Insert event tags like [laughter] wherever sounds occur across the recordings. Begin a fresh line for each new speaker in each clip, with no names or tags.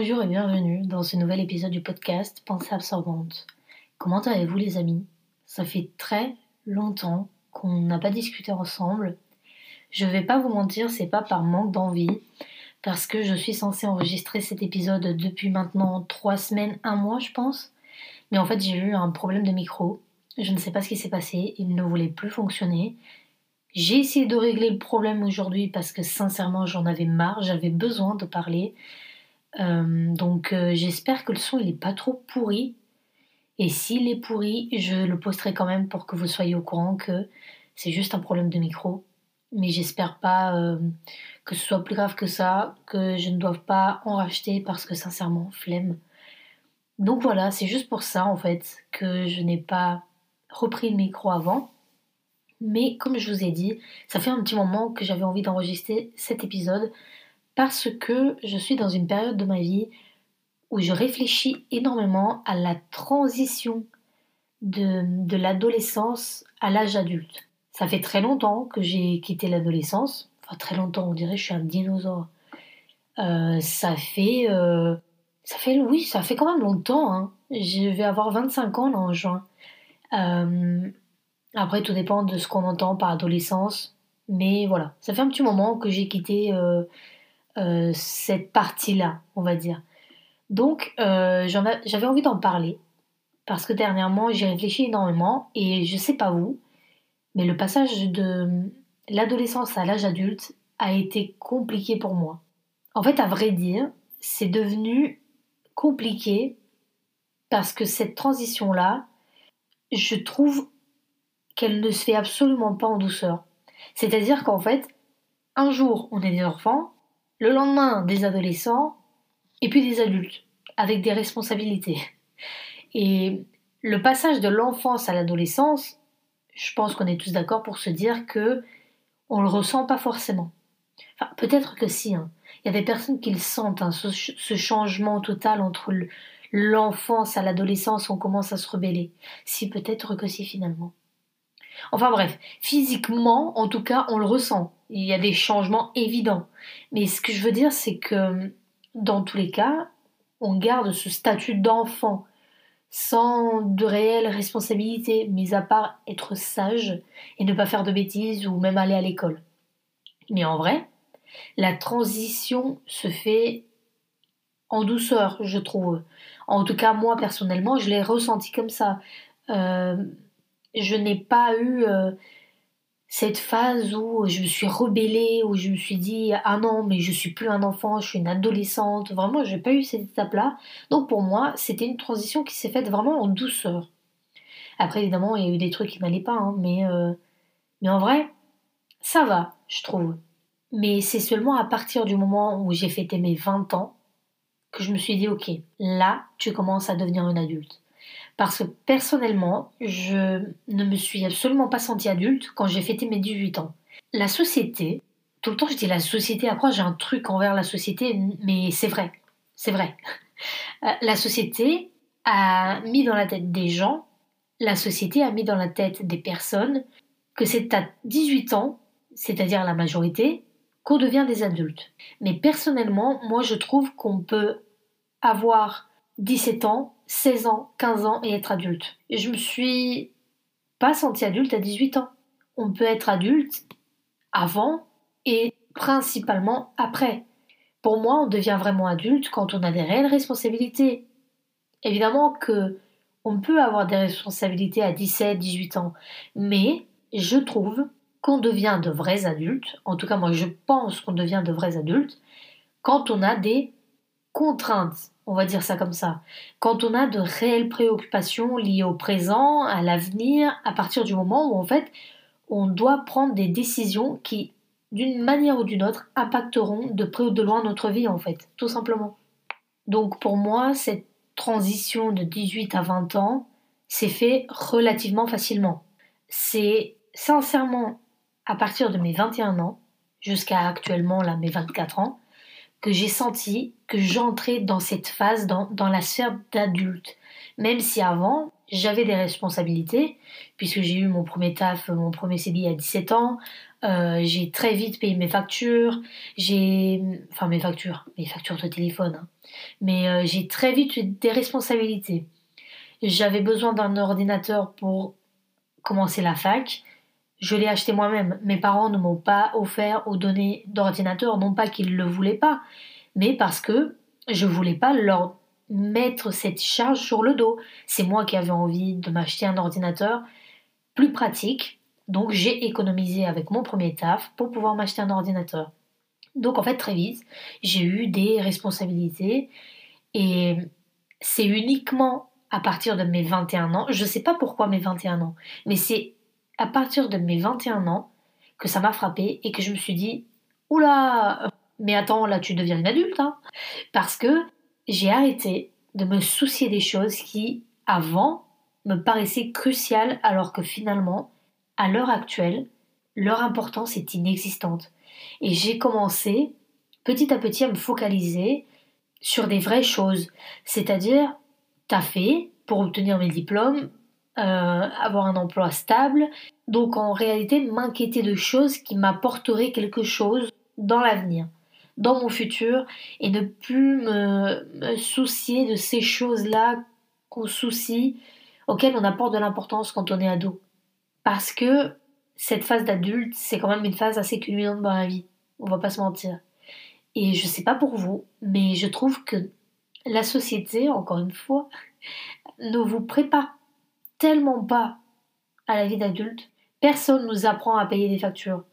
Bonjour et bienvenue dans ce nouvel épisode du podcast Pensée absorbante. Comment allez-vous les amis? Ça fait très longtemps qu'on n'a pas discuté ensemble. Je vais pas vous mentir, c'est pas par manque d'envie, parce que je suis censée enregistrer cet épisode depuis maintenant trois semaines, un mois je pense. Mais en fait j'ai eu un problème de micro. Je ne sais pas ce qui s'est passé, il ne voulait plus fonctionner. J'ai essayé de régler le problème aujourd'hui parce que sincèrement j'en avais marre, j'avais besoin de parler. Euh, donc euh, j'espère que le son il est pas trop pourri. Et s'il est pourri, je le posterai quand même pour que vous soyez au courant que c'est juste un problème de micro. Mais j'espère pas euh, que ce soit plus grave que ça, que je ne doive pas en racheter parce que sincèrement, flemme. Donc voilà, c'est juste pour ça en fait que je n'ai pas repris le micro avant. Mais comme je vous ai dit, ça fait un petit moment que j'avais envie d'enregistrer cet épisode parce que je suis dans une période de ma vie où je réfléchis énormément à la transition de, l'adolescence à l'âge adulte. Ça fait très longtemps que j'ai quitté l'adolescence. Enfin, très longtemps, on dirait que je suis un dinosaure. Euh, ça fait. Euh, ça fait. Oui, ça fait quand même longtemps. Hein. Je vais avoir 25 ans en juin. Euh, après, tout dépend de ce qu'on entend par adolescence. Mais voilà, ça fait un petit moment que j'ai quitté euh, cette partie-là, on va dire. Donc, euh, j'avais envie d'en parler parce que dernièrement, j'ai réfléchi énormément et je sais pas vous, mais le passage de l'adolescence à l'âge adulte a été compliqué pour moi. En fait, à vrai dire, c'est devenu compliqué parce que cette transition-là, je trouve qu'elle ne se fait absolument pas en douceur. C'est-à-dire qu'en fait, un jour, on est des enfants, le lendemain, des adolescents et puis des adultes avec des responsabilités. Et le passage de l'enfance à l'adolescence, je pense qu'on est tous d'accord pour se dire que on le ressent pas forcément. Enfin, peut-être que si. Hein. Il y a des personnes qui le sentent, hein, ce, ce, changement total entre l'enfance à l'adolescence, on commence à se rebeller. Si, peut-être que si finalement. Enfin bref, physiquement, en tout cas, on le ressent. Il y a des changements évidents. Mais ce que je veux dire, c'est que dans tous les cas, on garde ce statut d'enfant sans de réelle responsabilité, mis à part être sage et ne pas faire de bêtises ou même aller à l'école. Mais en vrai, la transition se fait en douceur, je trouve. En tout cas, moi personnellement, je l'ai ressenti comme ça. Euh, je n'ai pas eu euh, cette phase où je me suis rebellée, où je me suis dit ah non mais je suis plus un enfant, je suis une adolescente. Vraiment, j'ai pas eu cette étape-là. Donc pour moi, c'était une transition qui s'est faite vraiment en douceur. Après évidemment, il y a eu des trucs qui n'allaient pas, hein, mais euh, mais en vrai, ça va, je trouve. Mais c'est seulement à partir du moment où j'ai fêté mes 20 ans que je me suis dit ok, là tu commences à devenir une adulte. Parce que personnellement, je ne me suis absolument pas sentie adulte quand j'ai fêté mes 18 ans. La société, tout le temps je dis la société, après j'ai un truc envers la société, mais c'est vrai, c'est vrai. [laughs] Euh, la société a mis dans la tête des gens, la société a mis dans la tête des personnes que c'est à 18 ans, c'est-à-dire la majorité, qu'on devient des adultes. Mais personnellement, moi je trouve qu'on peut avoir 17 ans 16 ans, 15 ans et être adulte. Et je me suis pas sentie adulte à 18 ans. On peut être adulte avant et principalement après. Pour moi, on devient vraiment adulte quand on a des réelles responsabilités. Évidemment que on peut avoir des responsabilités à 17, 18 ans, mais je trouve qu'on devient de vrais adultes, en tout cas moi je pense qu'on devient de vrais adultes, quand on a des contraintes on va dire ça comme ça. Quand on a de réelles préoccupations liées au présent, à l'avenir, à partir du moment où en fait on doit prendre des décisions qui, d'une manière ou d'une autre, impacteront de près ou de loin notre vie en fait, tout simplement. Donc pour moi, cette transition de 18 à 20 ans s'est fait relativement facilement. C'est sincèrement à partir de mes 21 ans jusqu'à actuellement là mes 24 ans que j'ai senti que j'entrais dans cette phase, dans, dans la sphère d'adulte. Même si avant, j'avais des responsabilités, puisque j'ai eu mon premier taf, mon premier CDI à 17 ans, Euh, j'ai très vite payé mes factures, j'ai, enfin mes factures, mes factures de téléphone, hein. mais euh, j'ai très vite eu des responsabilités. J'avais besoin d'un ordinateur pour commencer la fac. Je l'ai acheté moi-même. Mes parents ne m'ont pas offert ou donné d'ordinateur, non pas qu'ils ne le voulaient pas, mais parce que je voulais pas leur mettre cette charge sur le dos. C'est moi qui avais envie de m'acheter un ordinateur plus pratique, donc j'ai économisé avec mon premier taf pour pouvoir m'acheter un ordinateur. Donc en fait très vite, j'ai eu des responsabilités et c'est uniquement à partir de mes 21 ans, je ne sais pas pourquoi mes 21 ans, mais c'est à partir de mes 21 ans que ça m'a frappé et que je me suis dit oula, mais attends, là tu deviens une adulte hein. parce que j'ai arrêté de me soucier des choses qui avant me paraissaient cruciales alors que finalement à l'heure actuelle, leur importance est inexistante. Et j'ai commencé petit à petit à me focaliser sur des vraies choses, c'est-à-dire taffer pour obtenir mes diplômes, euh, avoir un emploi stable, donc en réalité m'inquiéter de choses qui m'apporteraient quelque chose dans l'avenir, dans mon futur, et ne plus me, me soucier de ces choses-là qu'on soucie, auxquelles on apporte de l'importance quand on est ado parce que cette phase d'adulte, c'est quand même une phase assez culminante dans la vie. On va pas se mentir. Et je sais pas pour vous, mais je trouve que la société, encore une fois, [laughs] ne vous prépare tellement pas à la vie d'adulte. Personne nous apprend à payer des factures.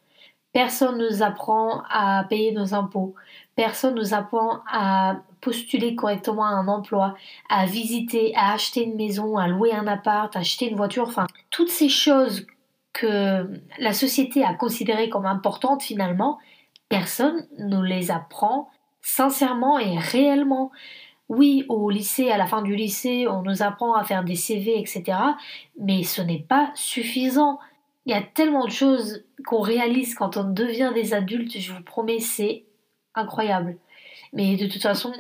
Personne nous apprend à payer nos impôts. Personne nous apprend à postuler correctement à un emploi, à visiter, à acheter une maison, à louer un appart, à acheter une voiture, enfin, toutes ces choses que la société a considérées comme importantes finalement, personne ne les apprend sincèrement et réellement. Oui, au lycée, à la fin du lycée, on nous apprend à faire des CV, etc. Mais ce n'est pas suffisant. Il y a tellement de choses qu'on réalise quand on devient des adultes, je vous promets, c'est incroyable. Mais de toute façon,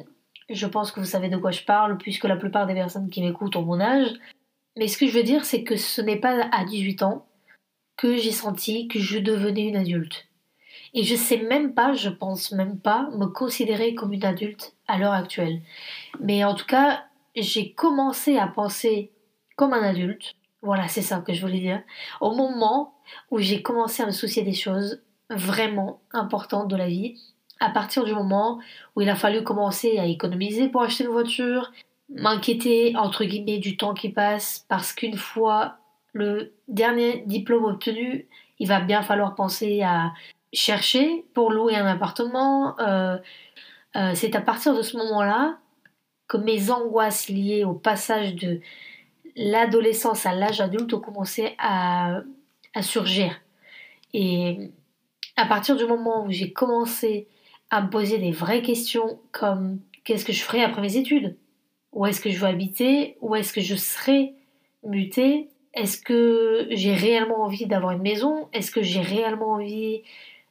je pense que vous savez de quoi je parle, puisque la plupart des personnes qui m'écoutent ont mon âge. Mais ce que je veux dire, c'est que ce n'est pas à 18 ans que j'ai senti que je devenais une adulte. Et je sais même pas, je pense même pas me considérer comme une adulte à l'heure actuelle. Mais en tout cas, j'ai commencé à penser comme un adulte voilà, c'est ça que je voulais dire. Au moment où j'ai commencé à me soucier des choses vraiment importantes de la vie, à partir du moment où il a fallu commencer à économiser pour acheter une voiture, m'inquiéter entre guillemets du temps qui passe parce qu'une fois le dernier diplôme obtenu, il va bien falloir penser à chercher pour louer un appartement. Euh, euh, c'est à partir de ce moment-là que mes angoisses liées au passage de l'adolescence à l'âge adulte ont commencé à, surgir. Et à partir du moment où j'ai commencé à me poser des vraies questions comme qu'est-ce que je ferai après mes études? Où est-ce que je veux habiter? Où est-ce que je serai muté Est-ce que j'ai réellement envie d'avoir une maison? Est-ce que j'ai réellement envie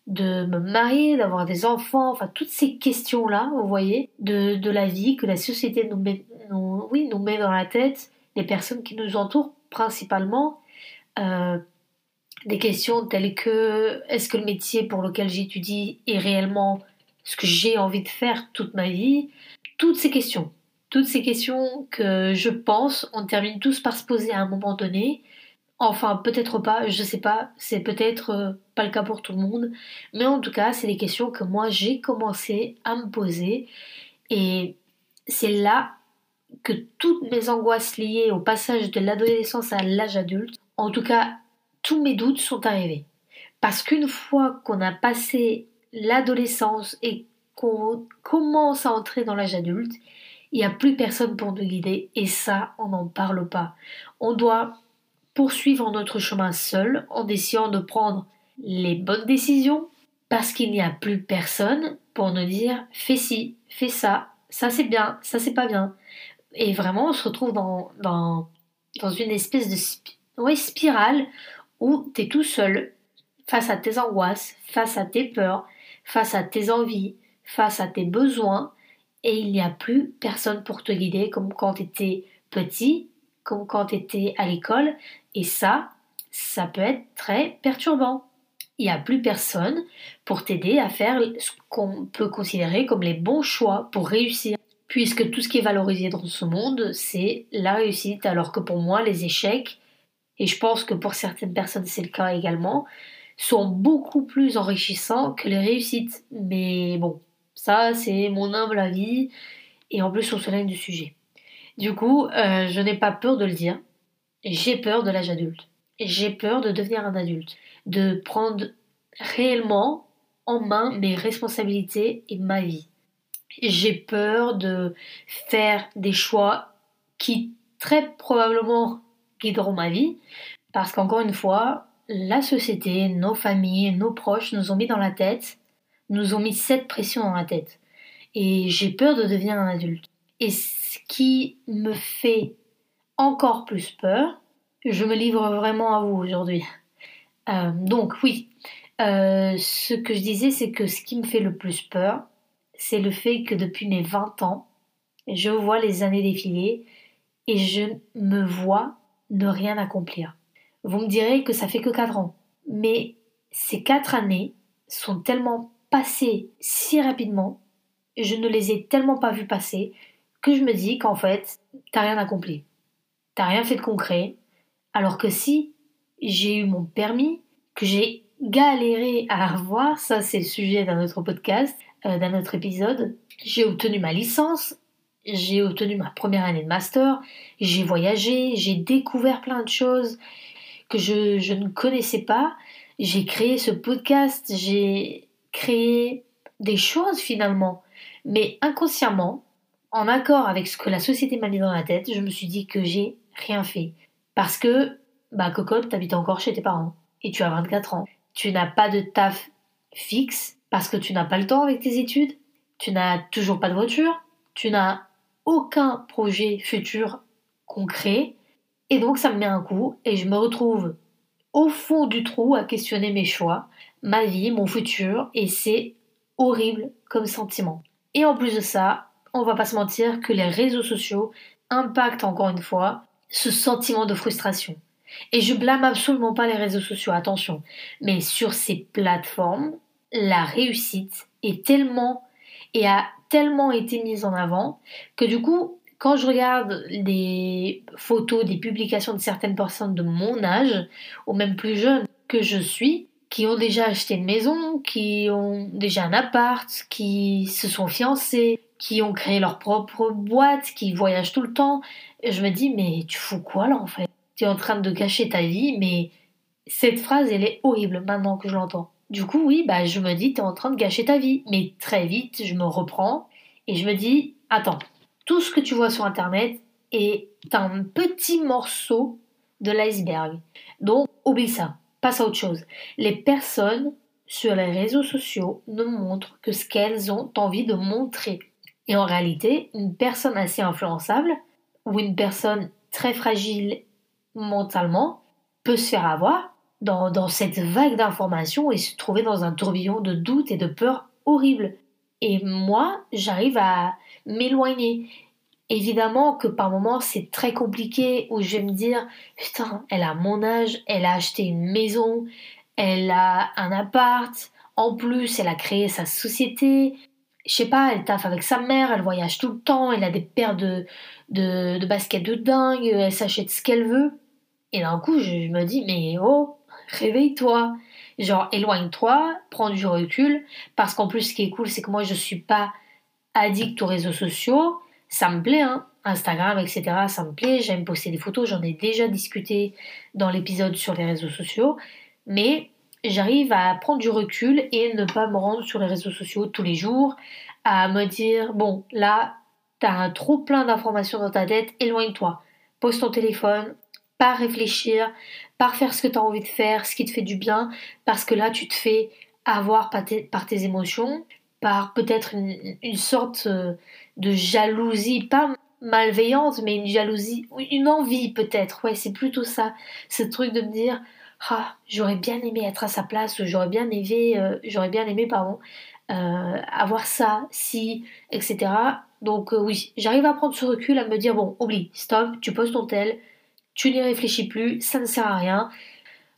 de me marier, d'avoir des enfants Enfin, toutes ces questions-là, vous voyez, de, de, la vie que la société nous met, oui, nous met dans la tête les personnes qui nous entourent principalement. Euh, des questions telles que est-ce que le métier pour lequel j'étudie est réellement ce que j'ai envie de faire toute ma vie? Toutes ces questions. Toutes ces questions que je pense, on termine tous par se poser à un moment donné. Enfin, peut-être pas, je sais pas, c'est peut-être euh, pas le cas pour tout le monde, mais en tout cas, c'est des questions que moi j'ai commencé à me poser et c'est là que toutes mes angoisses liées au passage de l'adolescence à l'âge adulte, en tout cas tous mes doutes sont arrivés. Parce qu'une fois qu'on a passé l'adolescence et qu'on commence à entrer dans l'âge adulte, il n'y a plus personne pour nous guider et ça, on n'en parle pas. On doit poursuivre notre chemin seul en essayant de prendre les bonnes décisions parce qu'il n'y a plus personne pour nous dire fais ci, fais ça, ça c'est bien, ça c'est pas bien. Et vraiment, on se retrouve dans, une espèce de spirale où tu es tout seul face à tes angoisses, face à tes peurs, face à tes envies, face à tes besoins, et il n'y a plus personne pour te guider comme quand tu étais petit, comme quand tu étais à l'école, et ça, ça peut être très perturbant. il n'y a plus personne pour t'aider à faire ce qu'on peut considérer comme les bons choix pour réussir. Puisque tout ce qui est valorisé dans ce monde, c'est la réussite, alors que pour moi, les échecs, et je pense que pour certaines personnes c'est le cas également, sont beaucoup plus enrichissants que les réussites. Mais bon, ça c'est mon humble avis, et en plus on se du sujet. Du coup, euh, je n'ai pas peur de le dire, j'ai peur de l'âge adulte. J'ai peur de devenir un adulte, de prendre réellement en main mes responsabilités et ma vie. J'ai peur de faire des choix qui très probablement guideront ma vie, parce qu'encore une fois, la société, nos familles, nos proches nous ont mis dans la tête, nous ont mis cette pression dans la tête. Et j'ai peur de devenir un adulte. Et ce qui me fait encore plus peur, je me livre vraiment à vous aujourd'hui. Euh, donc oui, euh, ce que je disais, c'est que ce qui me fait le plus peur, c'est le fait que depuis mes 20 ans, je vois les années défiler et je me vois ne rien accomplir. Vous me direz que ça fait que 4 ans, mais ces 4 années sont tellement passées si rapidement, je ne les ai tellement pas vues passer, que je me dis qu'en fait, t'as rien accompli. T'as rien fait de concret, alors que si j'ai eu mon permis, que j'ai galéré à avoir, ça c'est le sujet d'un autre podcast, euh, d'un autre épisode, j'ai obtenu ma licence, j'ai obtenu ma première année de master, j'ai voyagé, j'ai découvert plein de choses que je, je ne connaissais pas, j'ai créé ce podcast, j'ai créé des choses finalement, mais inconsciemment, en accord avec ce que la société m'a mis dans la tête, je me suis dit que j'ai rien fait. Parce que, bah, cocotte, t'habites encore chez tes parents. Et tu as 24 ans. Tu n'as pas de taf fixe parce que tu n'as pas le temps avec tes études. Tu n'as toujours pas de voiture. Tu n'as aucun projet futur concret. Et donc, ça me met un coup et je me retrouve au fond du trou à questionner mes choix, ma vie, mon futur. Et c'est horrible comme sentiment. Et en plus de ça, on va pas se mentir que les réseaux sociaux impactent encore une fois ce sentiment de frustration. Et je blâme absolument pas les réseaux sociaux, attention. Mais sur ces plateformes, la réussite est tellement et a tellement été mise en avant que du coup, quand je regarde des photos, des publications de certaines personnes de mon âge, ou même plus jeunes que je suis, qui ont déjà acheté une maison, qui ont déjà un appart, qui se sont fiancés, qui ont créé leur propre boîte, qui voyagent tout le temps, je me dis, mais tu fous quoi là en fait? Tu es en train de cacher ta vie, mais cette phrase, elle est horrible maintenant que je l'entends. Du coup, oui, bah, je me dis, tu es en train de gâcher ta vie. Mais très vite, je me reprends et je me dis, attends, tout ce que tu vois sur Internet est un petit morceau de l'iceberg. Donc, oublie ça, passe à autre chose. Les personnes sur les réseaux sociaux ne montrent que ce qu'elles ont envie de montrer. Et en réalité, une personne assez influençable, où une personne très fragile mentalement peut se faire avoir dans cette vague d'informations et se trouver dans un tourbillon de doutes et de peurs horribles. Et moi, j'arrive à m'éloigner. Évidemment que par moments c'est très compliqué où je vais me dire putain, elle a mon âge, elle a acheté une maison, elle a un appart, en plus elle a créé sa société, je sais pas, elle taffe avec sa mère, elle voyage tout le temps, elle a des paires de, de, baskets de dingue, elle s'achète ce qu'elle veut. Et d'un coup, je, me dis, mais oh, réveille-toi. Genre, éloigne-toi, prends du recul. Parce qu'en plus, ce qui est cool, c'est que moi, je suis pas addict aux réseaux sociaux. Ça me plaît, hein. Instagram, etc. Ça me plaît. J'aime poster des photos. J'en ai déjà discuté dans l'épisode sur les réseaux sociaux. Mais j'arrive à prendre du recul et ne pas me rendre sur les réseaux sociaux tous les jours, à me dire, bon, là, t'as trop plein d'informations dans ta tête, éloigne-toi. Pose ton téléphone, pas réfléchir, pas faire ce que tu as envie de faire, ce qui te fait du bien, parce que là, tu te fais avoir par tes, émotions, par peut-être une, une, sorte euh, de jalousie, pas malveillante, mais une jalousie, une envie peut-être, ouais, c'est plutôt ça, ce truc de me dire, ah, j'aurais bien aimé être à sa place, ou j'aurais bien aimé, euh, j'aurais bien aimé, pardon, euh, avoir ça, si, etc. Donc euh, oui, j'arrive à prendre ce recul, à me dire bon, oublie, stop, tu poses ton tel, tu n'y réfléchis plus, ça ne sert à rien.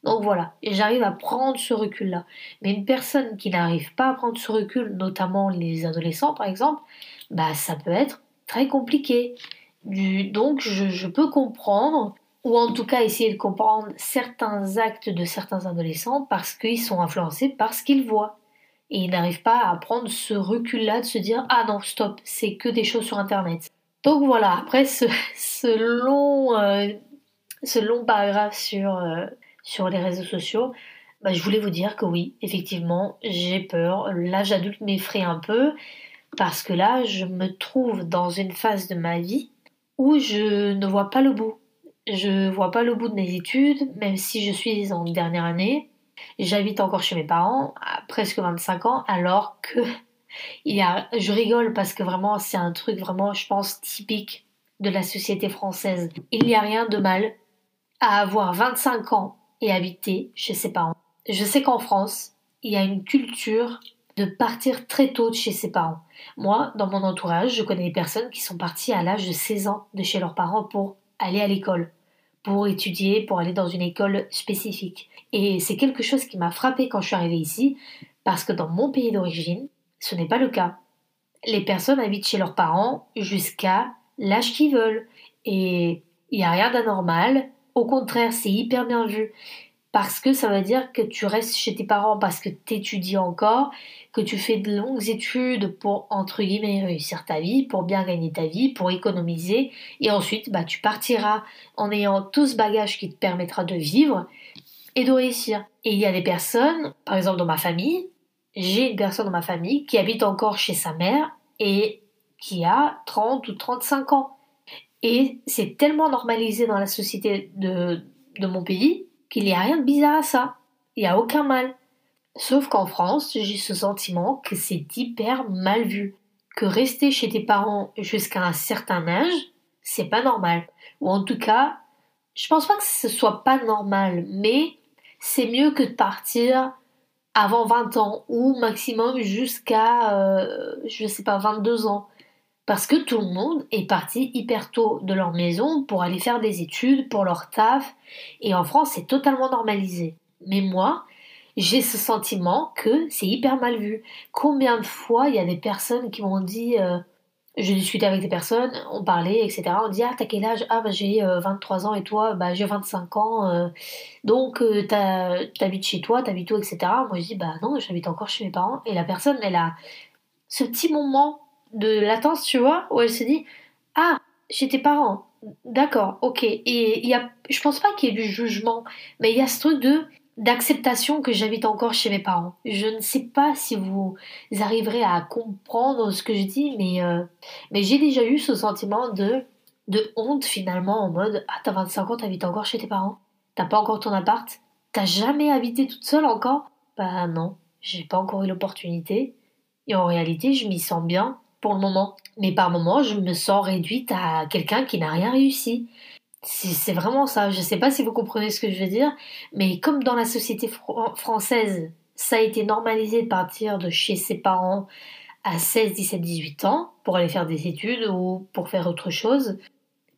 Donc voilà, et j'arrive à prendre ce recul-là. Mais une personne qui n'arrive pas à prendre ce recul, notamment les adolescents par exemple, bah ça peut être très compliqué. donc je, peux comprendre, ou en tout cas essayer de comprendre certains actes de certains adolescents parce qu'ils sont influencés par ce qu'ils voient. Et ils n'arrivent pas à prendre ce recul-là de se dire Ah non, stop, c'est que des choses sur Internet. Donc voilà, après ce, long, euh, ce long paragraphe sur, euh, sur les réseaux sociaux, bah, je voulais vous dire que oui, effectivement, j'ai peur. L'âge adulte m'effraie un peu parce que là, je me trouve dans une phase de ma vie où je ne vois pas le bout. Je vois pas le bout de mes études, même si je suis en dernière année. J'habite encore chez mes parents, à presque 25 ans, alors que [laughs] il y a, je rigole parce que vraiment, c'est un truc vraiment, je pense, typique de la société française. Il n'y a rien de mal à avoir 25 ans et habiter chez ses parents. Je sais qu'en France, il y a une culture de partir très tôt de chez ses parents. Moi, dans mon entourage, je connais des personnes qui sont parties à l'âge de 16 ans de chez leurs parents pour aller à l'école, pour étudier, pour aller dans une école spécifique. Et c'est quelque chose qui m'a frappé quand je suis arrivée ici, parce que dans mon pays d'origine, ce n'est pas le cas. Les personnes habitent chez leurs parents jusqu'à l'âge qu'ils veulent. Et il n'y a rien d'anormal. Au contraire, c'est hyper bien vu parce que ça veut dire que tu restes chez tes parents parce que tu étudies encore, que tu fais de longues études pour, entre guillemets, réussir ta vie, pour bien gagner ta vie, pour économiser, et ensuite, bah, tu partiras en ayant tout ce bagage qui te permettra de vivre et de réussir. Et il y a des personnes, par exemple dans ma famille, j'ai une personne dans ma famille qui habite encore chez sa mère et qui a 30 ou 35 ans. Et c'est tellement normalisé dans la société de, de mon pays qu'il n'y a rien de bizarre à ça. Il n'y a aucun mal. Sauf qu'en France, j'ai ce sentiment que c'est hyper mal vu. Que rester chez tes parents jusqu'à un certain âge, c'est pas normal. Ou en tout cas, je pense pas que ce soit pas normal, mais c'est mieux que de partir avant 20 ans ou maximum jusqu'à, euh, je sais pas, 22 ans. Parce que tout le monde est parti hyper tôt de leur maison pour aller faire des études, pour leur taf. Et en France, c'est totalement normalisé. Mais moi, j'ai ce sentiment que c'est hyper mal vu. Combien de fois il y a des personnes qui m'ont dit, euh, je discutais avec des personnes, on parlait, etc. On dit, ah, t'as quel âge? Ah, bah, j'ai 23 euh, ans et toi, bah, j'ai 25 ans. Euh. donc, t'habites chez toi, t'habites où, etc. Moi, je dis, bah non, j'habite encore chez mes parents. Et la personne, elle a ce petit moment de latence, tu vois, où elle se dit Ah, chez tes parents, d'accord, ok. Et y a, je pense pas qu'il y ait du jugement, mais il y a ce truc de d'acceptation que j'habite encore chez mes parents. Je ne sais pas si vous arriverez à comprendre ce que je dis, mais, euh, mais j'ai déjà eu ce sentiment de, de honte finalement en mode Ah, t'as 25 ans, t'habites encore chez tes parents T'as pas encore ton appart T'as jamais habité toute seule encore Bah non, j'ai pas encore eu l'opportunité. Et en réalité, je m'y sens bien le moment. Mais par moments, je me sens réduite à quelqu'un qui n'a rien réussi. C'est vraiment ça. Je ne sais pas si vous comprenez ce que je veux dire, mais comme dans la société française, ça a été normalisé de partir de chez ses parents à 16, 17, 18 ans pour aller faire des études ou pour faire autre chose.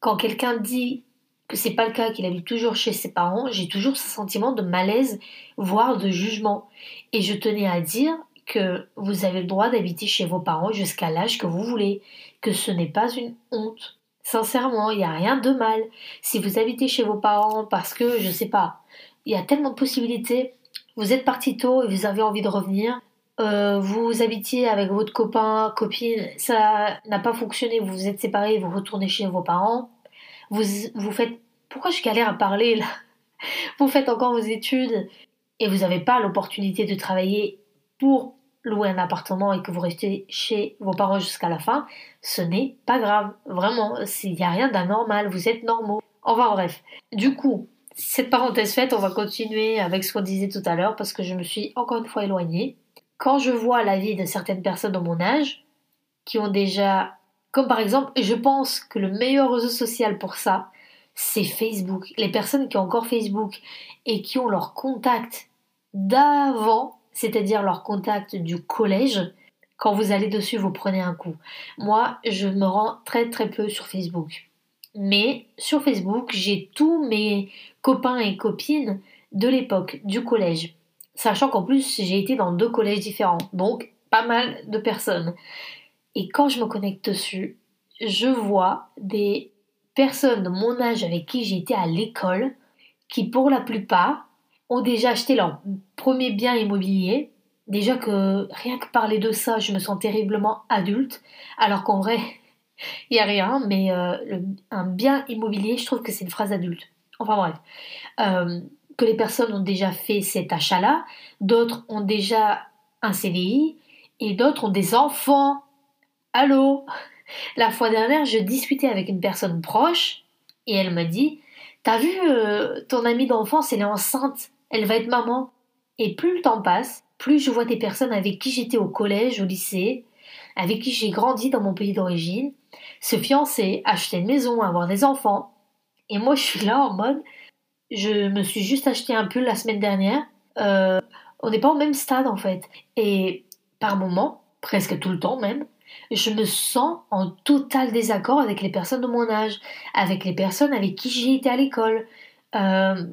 Quand quelqu'un dit que c'est pas le cas, qu'il habite toujours chez ses parents, j'ai toujours ce sentiment de malaise, voire de jugement. Et je tenais à dire que vous avez le droit d'habiter chez vos parents jusqu'à l'âge que vous voulez, que ce n'est pas une honte. Sincèrement, il n'y a rien de mal. Si vous habitez chez vos parents parce que, je sais pas, il y a tellement de possibilités, vous êtes parti tôt et vous avez envie de revenir, euh, vous habitiez avec votre copain, copine, ça n'a pas fonctionné, vous vous êtes séparés, vous retournez chez vos parents, vous, vous faites... Pourquoi je galère à parler là? Vous faites encore vos études et vous n'avez pas l'opportunité de travailler pour louer un appartement et que vous restez chez vos parents jusqu'à la fin, ce n'est pas grave. Vraiment, il n'y a rien d'anormal, vous êtes normaux. Enfin bref. Du coup, cette parenthèse faite, on va continuer avec ce qu'on disait tout à l'heure parce que je me suis encore une fois éloignée. Quand je vois la vie de certaines personnes de mon âge qui ont déjà, comme par exemple, je pense que le meilleur réseau social pour ça, c'est Facebook. Les personnes qui ont encore Facebook et qui ont leur contact d'avant c'est-à-dire leur contact du collège, quand vous allez dessus, vous prenez un coup. Moi, je me rends très très peu sur Facebook. Mais sur Facebook, j'ai tous mes copains et copines de l'époque, du collège. Sachant qu'en plus, j'ai été dans deux collèges différents, donc pas mal de personnes. Et quand je me connecte dessus, je vois des personnes de mon âge avec qui j'étais à l'école qui, pour la plupart, ont déjà acheté leur premier bien immobilier. Déjà que rien que parler de ça, je me sens terriblement adulte, alors qu'en vrai, [laughs] il n'y a rien, mais euh, un bien immobilier, je trouve que c'est une phrase adulte. Enfin bref. Euh, que les personnes ont déjà fait cet achat-là, d'autres ont déjà un CDI, et d'autres ont des enfants. Allô? La fois dernière, je discutais avec une personne proche, et elle m'a dit T'as vu euh, ton amie d'enfance, elle est enceinte, elle va être maman. Et plus le temps passe, plus je vois des personnes avec qui j'étais au collège, au lycée, avec qui j'ai grandi dans mon pays d'origine, se fiancer, acheter une maison, avoir des enfants. Et moi, je suis là en mode, je me suis juste acheté un pull la semaine dernière. Euh, on n'est pas au même stade en fait. Et par moments, presque tout le temps même, je me sens en total désaccord avec les personnes de mon âge, avec les personnes avec qui j'ai été à l'école. Euh,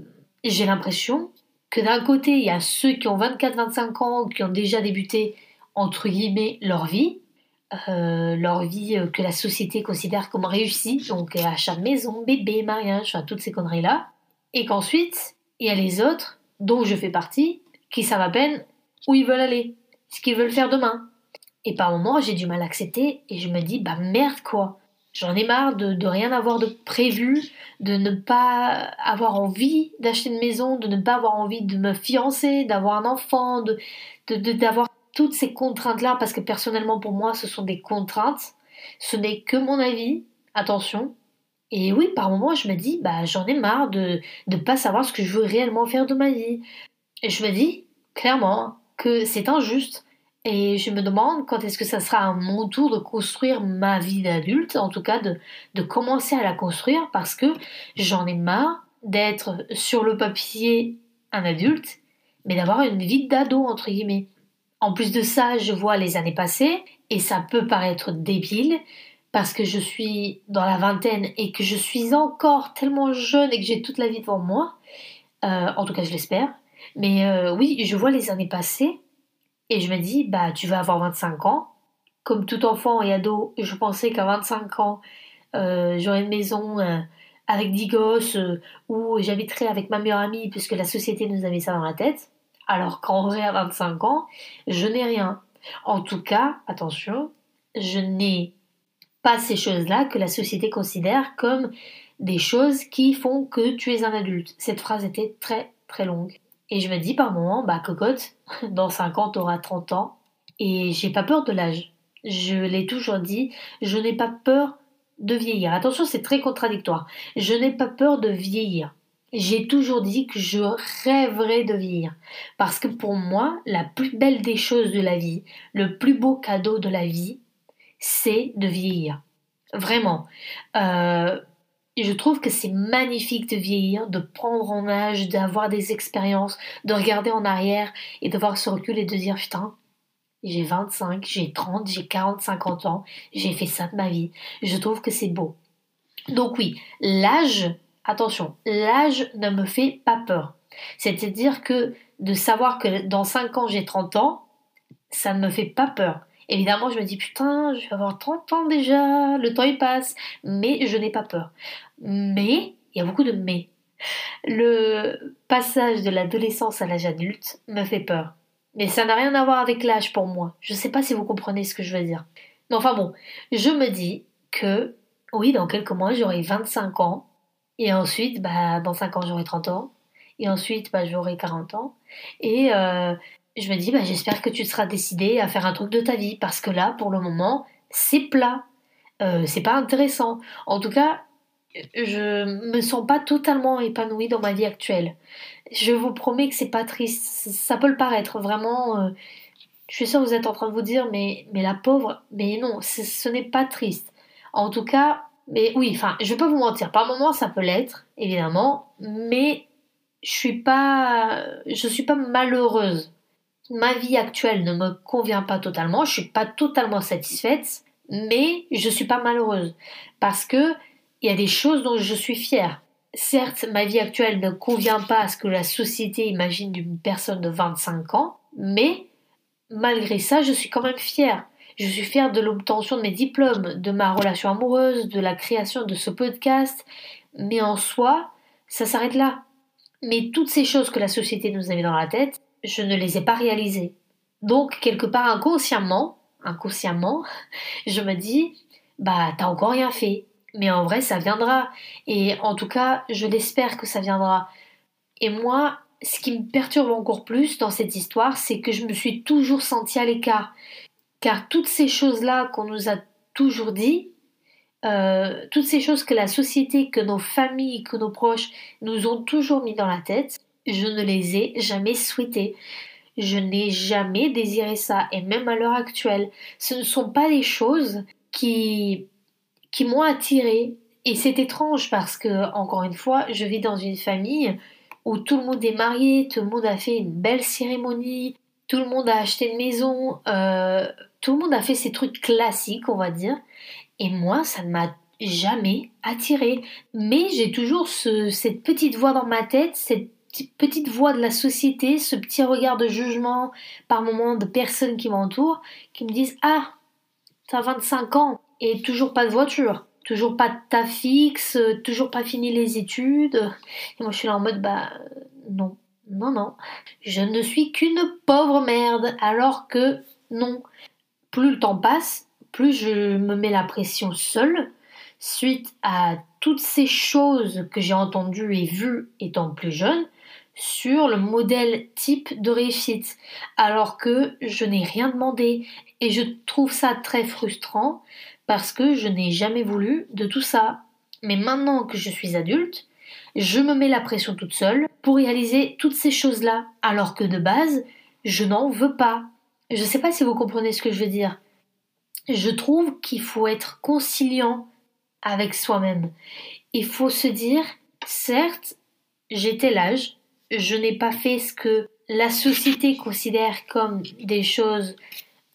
j'ai l'impression que d'un côté, il y a ceux qui ont 24-25 ans, qui ont déjà débuté, entre guillemets, leur vie, euh, leur vie euh, que la société considère comme réussie, donc achat maison, bébé, mariage, enfin toutes ces conneries-là, et qu'ensuite, il y a les autres, dont je fais partie, qui savent à peine où ils veulent aller, ce qu'ils veulent faire demain. Et par moments, j'ai du mal à accepter et je me dis, bah merde quoi. J'en ai marre de, de, rien avoir de prévu, de ne pas avoir envie d'acheter une maison, de ne pas avoir envie de me fiancer, d'avoir un enfant, de d'avoir toutes ces contraintes-là, parce que personnellement pour moi ce sont des contraintes. Ce n'est que mon avis, attention. Et oui, par moments je me dis, bah j'en ai marre de ne pas savoir ce que je veux réellement faire de ma vie. Et je me dis, clairement, que c'est injuste et je me demande quand est-ce que ça sera à mon tour de construire ma vie d'adulte, en tout cas de, de commencer à la construire parce que j'en ai marre d'être sur le papier un adulte, mais d'avoir une vie d'ado, entre guillemets. En plus de ça, je vois les années passées, et ça peut paraître débile, parce que je suis dans la vingtaine et que je suis encore tellement jeune et que j'ai toute la vie devant moi. Euh, en tout cas, je l'espère. Mais euh, oui, je vois les années passées et je me dis, bah, tu vas avoir 25 ans. Comme tout enfant et ado, je pensais qu'à 25 ans, euh, j'aurais une maison euh, avec 10 gosses euh, où j'habiterais avec ma meilleure amie puisque la société nous avait ça dans la tête. Alors qu'en vrai, à 25 ans, je n'ai rien. En tout cas, attention, je n'ai pas ces choses-là que la société considère comme des choses qui font que tu es un adulte. Cette phrase était très très longue. Et je me dis par moment, bah cocotte, [laughs] dans 5 ans, t'auras 30 ans. Et j'ai pas peur de l'âge. Je l'ai toujours dit, je n'ai pas peur de vieillir. Attention, c'est très contradictoire. Je n'ai pas peur de vieillir. J'ai toujours dit que je rêverais de vieillir. Parce que pour moi, la plus belle des choses de la vie, le plus beau cadeau de la vie, c'est de vieillir. Vraiment. Euh, je trouve que c'est magnifique de vieillir, de prendre en âge, d'avoir des expériences, de regarder en arrière et de voir ce recul et de dire putain, j'ai 25, j'ai 30, j'ai 40, 50 ans, j'ai fait ça de ma vie. Je trouve que c'est beau. Donc oui, l'âge, attention, l'âge ne me fait pas peur. C'est-à-dire que de savoir que dans 5 ans j'ai 30 ans, ça ne me fait pas peur. Évidemment, je me dis putain, je vais avoir 30 ans déjà, le temps il passe, mais je n'ai pas peur. Mais, il y a beaucoup de mais. Le passage de l'adolescence à l'âge adulte me fait peur. Mais ça n'a rien à voir avec l'âge pour moi. Je ne sais pas si vous comprenez ce que je veux dire. Mais enfin bon, je me dis que, oui, dans quelques mois, j'aurai 25 ans. Et ensuite, bah, dans 5 ans, j'aurai 30 ans. Et ensuite, bah, j'aurai 40 ans. Et euh, je me dis, bah, j'espère que tu seras décidé à faire un truc de ta vie. Parce que là, pour le moment, c'est plat. Euh, c'est pas intéressant. En tout cas, je me sens pas totalement épanouie dans ma vie actuelle. Je vous promets que c'est pas triste. Ça peut le paraître vraiment. Euh, je suis sûre que vous êtes en train de vous dire, mais, mais la pauvre, mais non, ce n'est pas triste. En tout cas, mais oui, enfin, je pas vous mentir. Par moments, ça peut l'être, évidemment, mais je suis pas, je suis pas malheureuse. Ma vie actuelle ne me convient pas totalement. Je suis pas totalement satisfaite, mais je suis pas malheureuse parce que il y a des choses dont je suis fière. certes, ma vie actuelle ne convient pas à ce que la société imagine d'une personne de 25 ans, mais malgré ça, je suis quand même fière. Je suis fière de l'obtention de mes diplômes, de ma relation amoureuse, de la création de ce podcast, mais en soi, ça s'arrête là. Mais toutes ces choses que la société nous a mis dans la tête, je ne les ai pas réalisées. Donc, quelque part inconsciemment, inconsciemment, [laughs] je me dis, bah, t'as encore rien fait. Mais en vrai, ça viendra. Et en tout cas, je l'espère que ça viendra. Et moi, ce qui me perturbe encore plus dans cette histoire, c'est que je me suis toujours sentie à l'écart. Car toutes ces choses-là qu'on nous a toujours dit, euh, toutes ces choses que la société, que nos familles, que nos proches nous ont toujours mis dans la tête, je ne les ai jamais souhaitées. Je n'ai jamais désiré ça, et même à l'heure actuelle, ce ne sont pas des choses qui, qui m'ont attiré. Et c'est étrange parce que, encore une fois, je vis dans une famille où tout le monde est marié, tout le monde a fait une belle cérémonie, tout le monde a acheté une maison, euh, tout le monde a fait ces trucs classiques, on va dire. Et moi, ça ne m'a jamais attiré. Mais j'ai toujours cette petite voix dans ma tête, cette petite voix de la société, ce petit regard de jugement par moment de personnes qui m'entourent, qui me disent Ah, t'as 25 ans et toujours pas de voiture, toujours pas de taf fixe, toujours pas fini les études. Et moi je suis là en mode Bah non, non, non. Je ne suis qu'une pauvre merde, alors que non. Plus le temps passe, plus je me mets la pression seule, suite à toutes ces choses que j'ai entendues et vues étant plus jeune, sur le modèle type de réussite, alors que je n'ai rien demandé et je trouve ça très frustrant parce que je n'ai jamais voulu de tout ça. Mais maintenant que je suis adulte, je me mets la pression toute seule pour réaliser toutes ces choses-là, alors que de base, je n'en veux pas. Je ne sais pas si vous comprenez ce que je veux dire. Je trouve qu'il faut être conciliant avec soi-même. Il faut se dire, certes, j'étais l'âge, je n'ai pas fait ce que la société considère comme des choses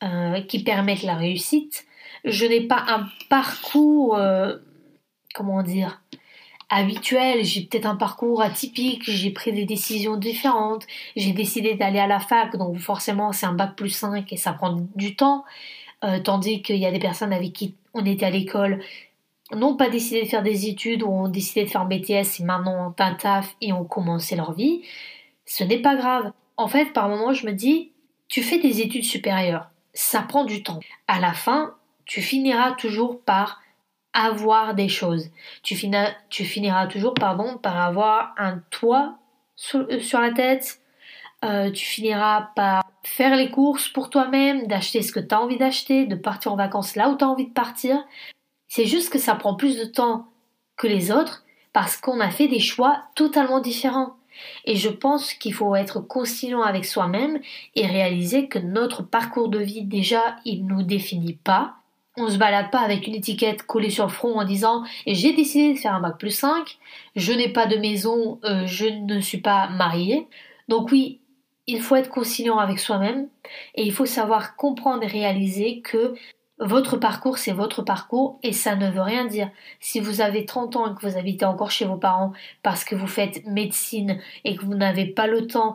euh, qui permettent la réussite. Je n'ai pas un parcours, euh, comment dire, habituel. J'ai peut-être un parcours atypique. J'ai pris des décisions différentes. J'ai décidé d'aller à la fac, donc forcément c'est un bac plus 5 et ça prend du temps. Euh, tandis qu'il y a des personnes avec qui on était à l'école n'ont pas décidé de faire des études ou ont décidé de faire un BTS et maintenant ont un taf et ont commencé leur vie, ce n'est pas grave. En fait, par moment, je me dis, tu fais des études supérieures, ça prend du temps. À la fin, tu finiras toujours par avoir des choses. Tu, finiras toujours, pardon, par avoir un toit sur, euh, la tête. Euh, tu finiras par faire les courses pour toi-même, d'acheter ce que tu as envie d'acheter, de partir en vacances là où tu as envie de partir. C'est juste que ça prend plus de temps que les autres parce qu'on a fait des choix totalement différents. Et je pense qu'il faut être conciliant avec soi-même et réaliser que notre parcours de vie, déjà, il ne nous définit pas. On ne se balade pas avec une étiquette collée sur le front en disant j'ai décidé de faire un bac plus 5, je n'ai pas de maison, euh, je ne suis pas mariée. Donc oui, il faut être conciliant avec soi-même et il faut savoir comprendre et réaliser que votre parcours, c'est votre parcours et ça ne veut rien dire. Si vous avez 30 ans et que vous habitez encore chez vos parents parce que vous faites médecine et que vous n'avez pas le temps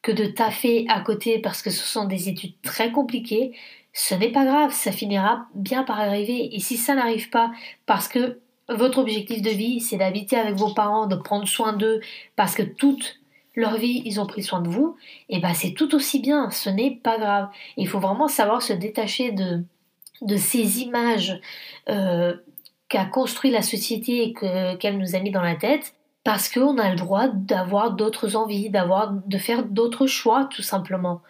que de taffer à côté parce que ce sont des études très compliquées, ce n'est pas grave, ça finira bien par arriver. Et si ça n'arrive pas parce que votre objectif de vie, c'est d'habiter avec vos parents, de prendre soin d'eux, parce que toute leur vie, ils ont pris soin de vous, et eh ben c'est tout aussi bien, ce n'est pas grave. Il faut vraiment savoir se détacher de, de ces images euh, qu'a construit la société et qu'elle nous a mis dans la tête, parce qu'on a le droit d'avoir d'autres envies, d'avoir, de faire d'autres choix, tout simplement.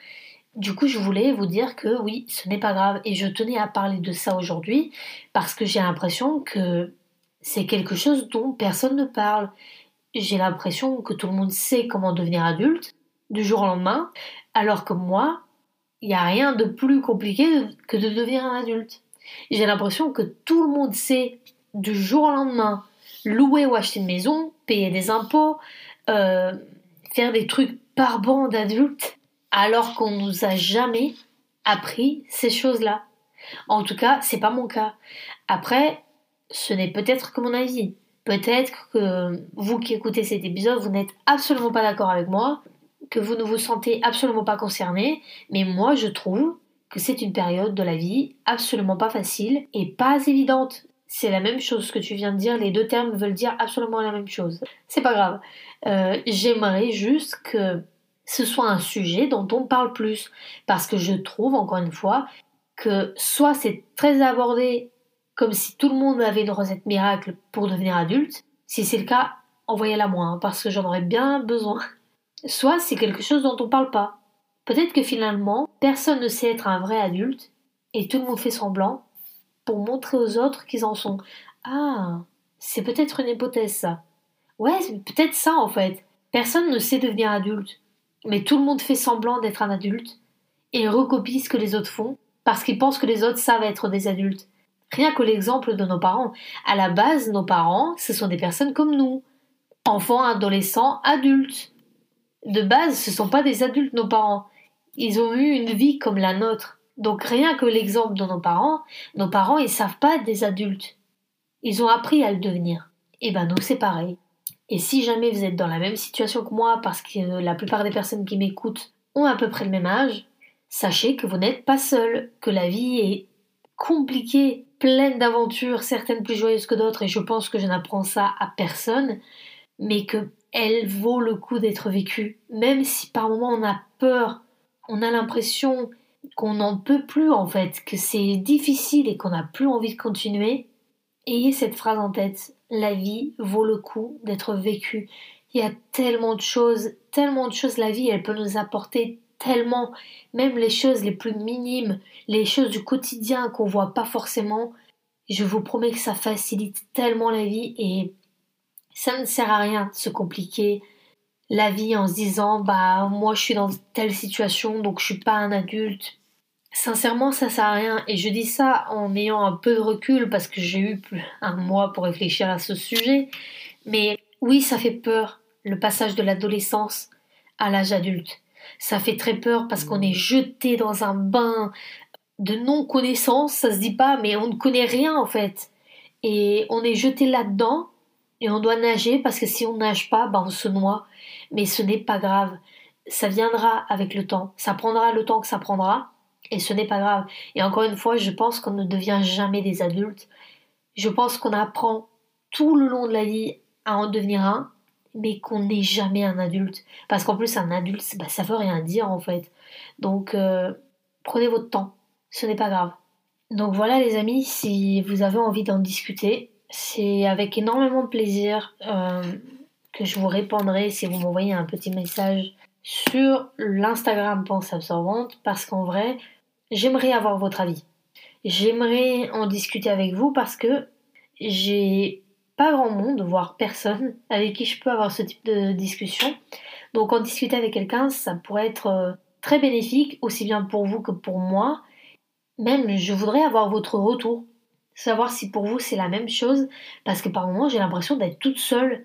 Du coup, je voulais vous dire que oui, ce n'est pas grave, et je tenais à parler de ça aujourd'hui, parce que j'ai l'impression que c'est quelque chose dont personne ne parle. J'ai l'impression que tout le monde sait comment devenir adulte, du jour au lendemain, alors que moi, il n'y a rien de plus compliqué que de devenir un adulte. J'ai l'impression que tout le monde sait du jour au lendemain louer ou acheter une maison, payer des impôts, euh, faire des trucs par bande d'adulte, alors qu'on nous a jamais appris ces choses-là. En tout cas, c'est pas mon cas. Après, ce n'est peut-être que mon avis. Peut-être que vous qui écoutez cet épisode, vous n'êtes absolument pas d'accord avec moi, que vous ne vous sentez absolument pas concerné, mais moi je trouve que c'est une période de la vie absolument pas facile et pas évidente. C'est la même chose que tu viens de dire, les deux termes veulent dire absolument la même chose. C'est pas grave. Euh, j'aimerais juste que ce soit un sujet dont on parle plus. Parce que je trouve, encore une fois, que soit c'est très abordé comme si tout le monde avait une recette miracle pour devenir adulte. Si c'est le cas, envoyez-la moi, hein, parce que j'en aurais bien besoin. Soit c'est quelque chose dont on parle pas. Peut-être que finalement, personne ne sait être un vrai adulte, et tout le monde fait semblant pour montrer aux autres qu'ils en sont. Ah, c'est peut-être une hypothèse ça. Ouais, peut-être ça en fait. Personne ne sait devenir adulte, mais tout le monde fait semblant d'être un adulte et recopie ce que les autres font parce qu'ils pensent que les autres savent être des adultes. Rien que l'exemple de nos parents. À la base, nos parents, ce sont des personnes comme nous. Enfants, adolescents, adultes. De base, ce sont pas des adultes, nos parents. Ils ont eu une vie comme la nôtre. Donc rien que l'exemple de nos parents, nos parents, ils savent pas des adultes. Ils ont appris à le devenir. Et eh ben nous, c'est pareil. Et si jamais vous êtes dans la même situation que moi, parce que la plupart des personnes qui m'écoutent ont à peu près le même âge, sachez que vous n'êtes pas seul, que la vie est compliquée, pleine d'aventures, certaines plus joyeuses que d'autres, et je pense que je n'apprends ça à personne, mais que elle vaut le coup d'être vécue, même si par moments on a peur, on a l'impression qu'on n'en peut plus en fait, que c'est difficile et qu'on n'a plus envie de continuer, ayez cette phrase en tête. La vie vaut le coup d'être vécue. Il y a tellement de choses, tellement de choses. La vie, elle peut nous apporter tellement, même les choses les plus minimes, les choses du quotidien qu'on voit pas forcément. Je vous promets que ça facilite tellement la vie et ça ne sert à rien de se compliquer la vie en se disant bah moi je suis dans telle situation donc je suis pas un adulte Sincèrement, ça sert à rien. Et je dis ça en ayant un peu de recul parce que j'ai eu un mois pour réfléchir à ce sujet. Mais oui, ça fait peur, le passage de l'adolescence à l'âge adulte. Ça fait très peur parce qu'on est jeté dans un bain de non-connaissance, ça se dit pas, mais on ne connaît rien en fait. Et on est jeté là-dedans et on doit nager parce que si on nage pas, ben on se noie. Mais ce n'est pas grave. Ça viendra avec le temps. Ça prendra le temps que ça prendra. Et ce n'est pas grave. Et encore une fois, je pense qu'on ne devient jamais des adultes. Je pense qu'on apprend tout le long de la vie à en devenir un, mais qu'on n'est jamais un adulte. Parce qu'en plus, un adulte, bah, ça veut rien dire en fait. Donc, euh, prenez votre temps. Ce n'est pas grave. Donc voilà les amis, si vous avez envie d'en discuter, c'est avec énormément de plaisir euh, que je vous répondrai si vous m'envoyez un petit message sur l'Instagram Pense Absorbante parce qu'en vrai, j'aimerais avoir votre avis. J'aimerais en discuter avec vous parce que j'ai pas grand monde, voire personne, [laughs] avec qui je peux avoir ce type de discussion. Donc en discuter avec quelqu'un, ça pourrait être euh, très bénéfique, aussi bien pour vous que pour moi. Même, je voudrais avoir votre retour, savoir si pour vous c'est la même chose, parce que par moments j'ai l'impression d'être toute seule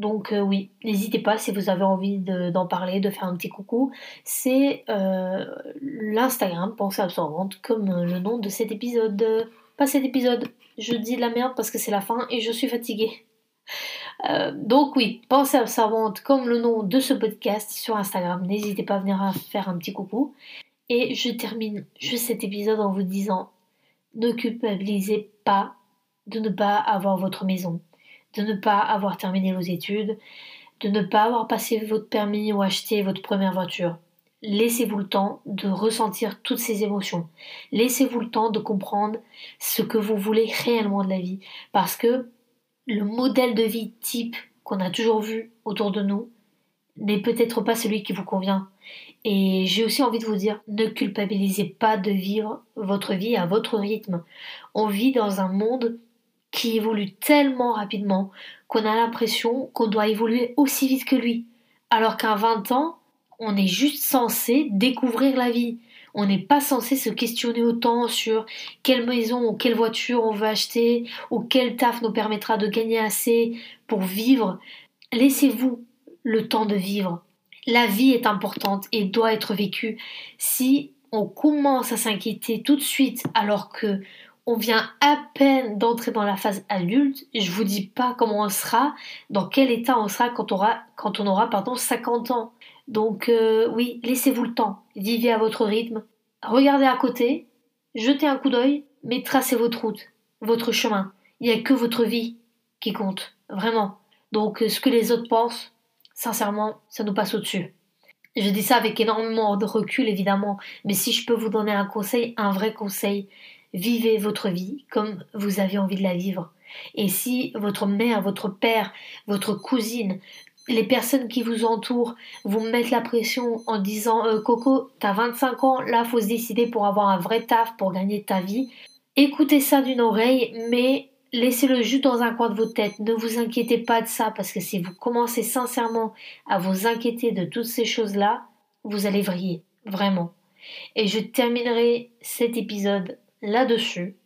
donc euh, oui, n'hésitez pas si vous avez envie d'en parler, de faire un petit coucou. C'est euh, l'Instagram Pensée Absorbante, comme le nom de cet épisode. Pas cet épisode, je dis de la merde parce que c'est la fin et je suis fatiguée. Euh, donc oui, Pensée Absorbante comme le nom de ce podcast sur Instagram. N'hésitez pas à venir faire un petit coucou. Et je termine juste cet épisode en vous disant, ne culpabilisez pas de ne pas avoir votre maison de ne pas avoir terminé vos études, de ne pas avoir passé votre permis ou acheté votre première voiture. Laissez-vous le temps de ressentir toutes ces émotions. Laissez-vous le temps de comprendre ce que vous voulez réellement de la vie. Parce que le modèle de vie type qu'on a toujours vu autour de nous n'est peut-être pas celui qui vous convient. Et j'ai aussi envie de vous dire, ne culpabilisez pas de vivre votre vie à votre rythme. On vit dans un monde qui évolue tellement rapidement qu'on a l'impression qu'on doit évoluer aussi vite que lui. Alors qu'à 20 ans, on est juste censé découvrir la vie. On n'est pas censé se questionner autant sur quelle maison ou quelle voiture on veut acheter ou quel taf nous permettra de gagner assez pour vivre. Laissez-vous le temps de vivre. La vie est importante et doit être vécue. Si on commence à s'inquiéter tout de suite alors que on vient à peine d'entrer dans la phase adulte. Je vous dis pas comment on sera, dans quel état on sera quand on aura, quand on aura pardon, 50 ans. Donc euh, oui, laissez-vous le temps. Vivez à votre rythme. Regardez à côté, jetez un coup d'œil, mais tracez votre route, votre chemin. Il n'y a que votre vie qui compte, vraiment. Donc euh, ce que les autres pensent, sincèrement, ça nous passe au-dessus. Je dis ça avec énormément de recul, évidemment, mais si je peux vous donner un conseil, un vrai conseil, vivez votre vie comme vous avez envie de la vivre. Et si votre mère, votre père, votre cousine, les personnes qui vous entourent vous mettent la pression en disant euh, Coco, t'as 25 ans, là faut se décider pour avoir un vrai taf, pour gagner ta vie. Écoutez ça d'une oreille, mais laissez-le juste dans un coin de votre tête. Ne vous inquiétez pas de ça, parce que si vous commencez sincèrement à vous inquiéter de toutes ces choses-là, vous allez vriller, vraiment. Et je terminerai cet épisode là-dessus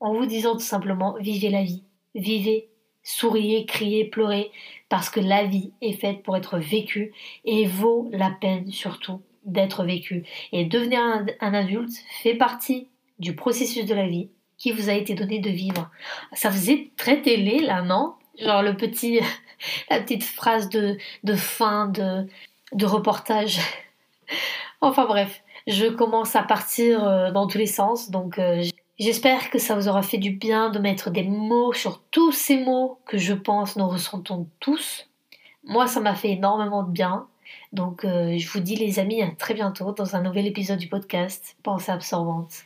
en vous disant tout simplement vivez la vie, vivez, souriez, criez, pleurez, parce que la vie est faite pour être vécue et vaut la peine surtout d'être vécue. Et devenir un, adulte fait partie du processus de la vie qui vous a été donné de vivre. Ça faisait très télé là, non? Genre le petit, [laughs] la petite phrase de, de fin de, de reportage. [laughs] enfin bref, je commence à partir euh, dans tous les sens, donc euh, j'espère que ça vous aura fait du bien de mettre des mots sur tous ces mots que je pense nous ressentons tous. Moi, ça m'a fait énormément de bien. Donc, euh, je vous dis les amis à très bientôt dans un nouvel épisode du podcast Pensée absorbante.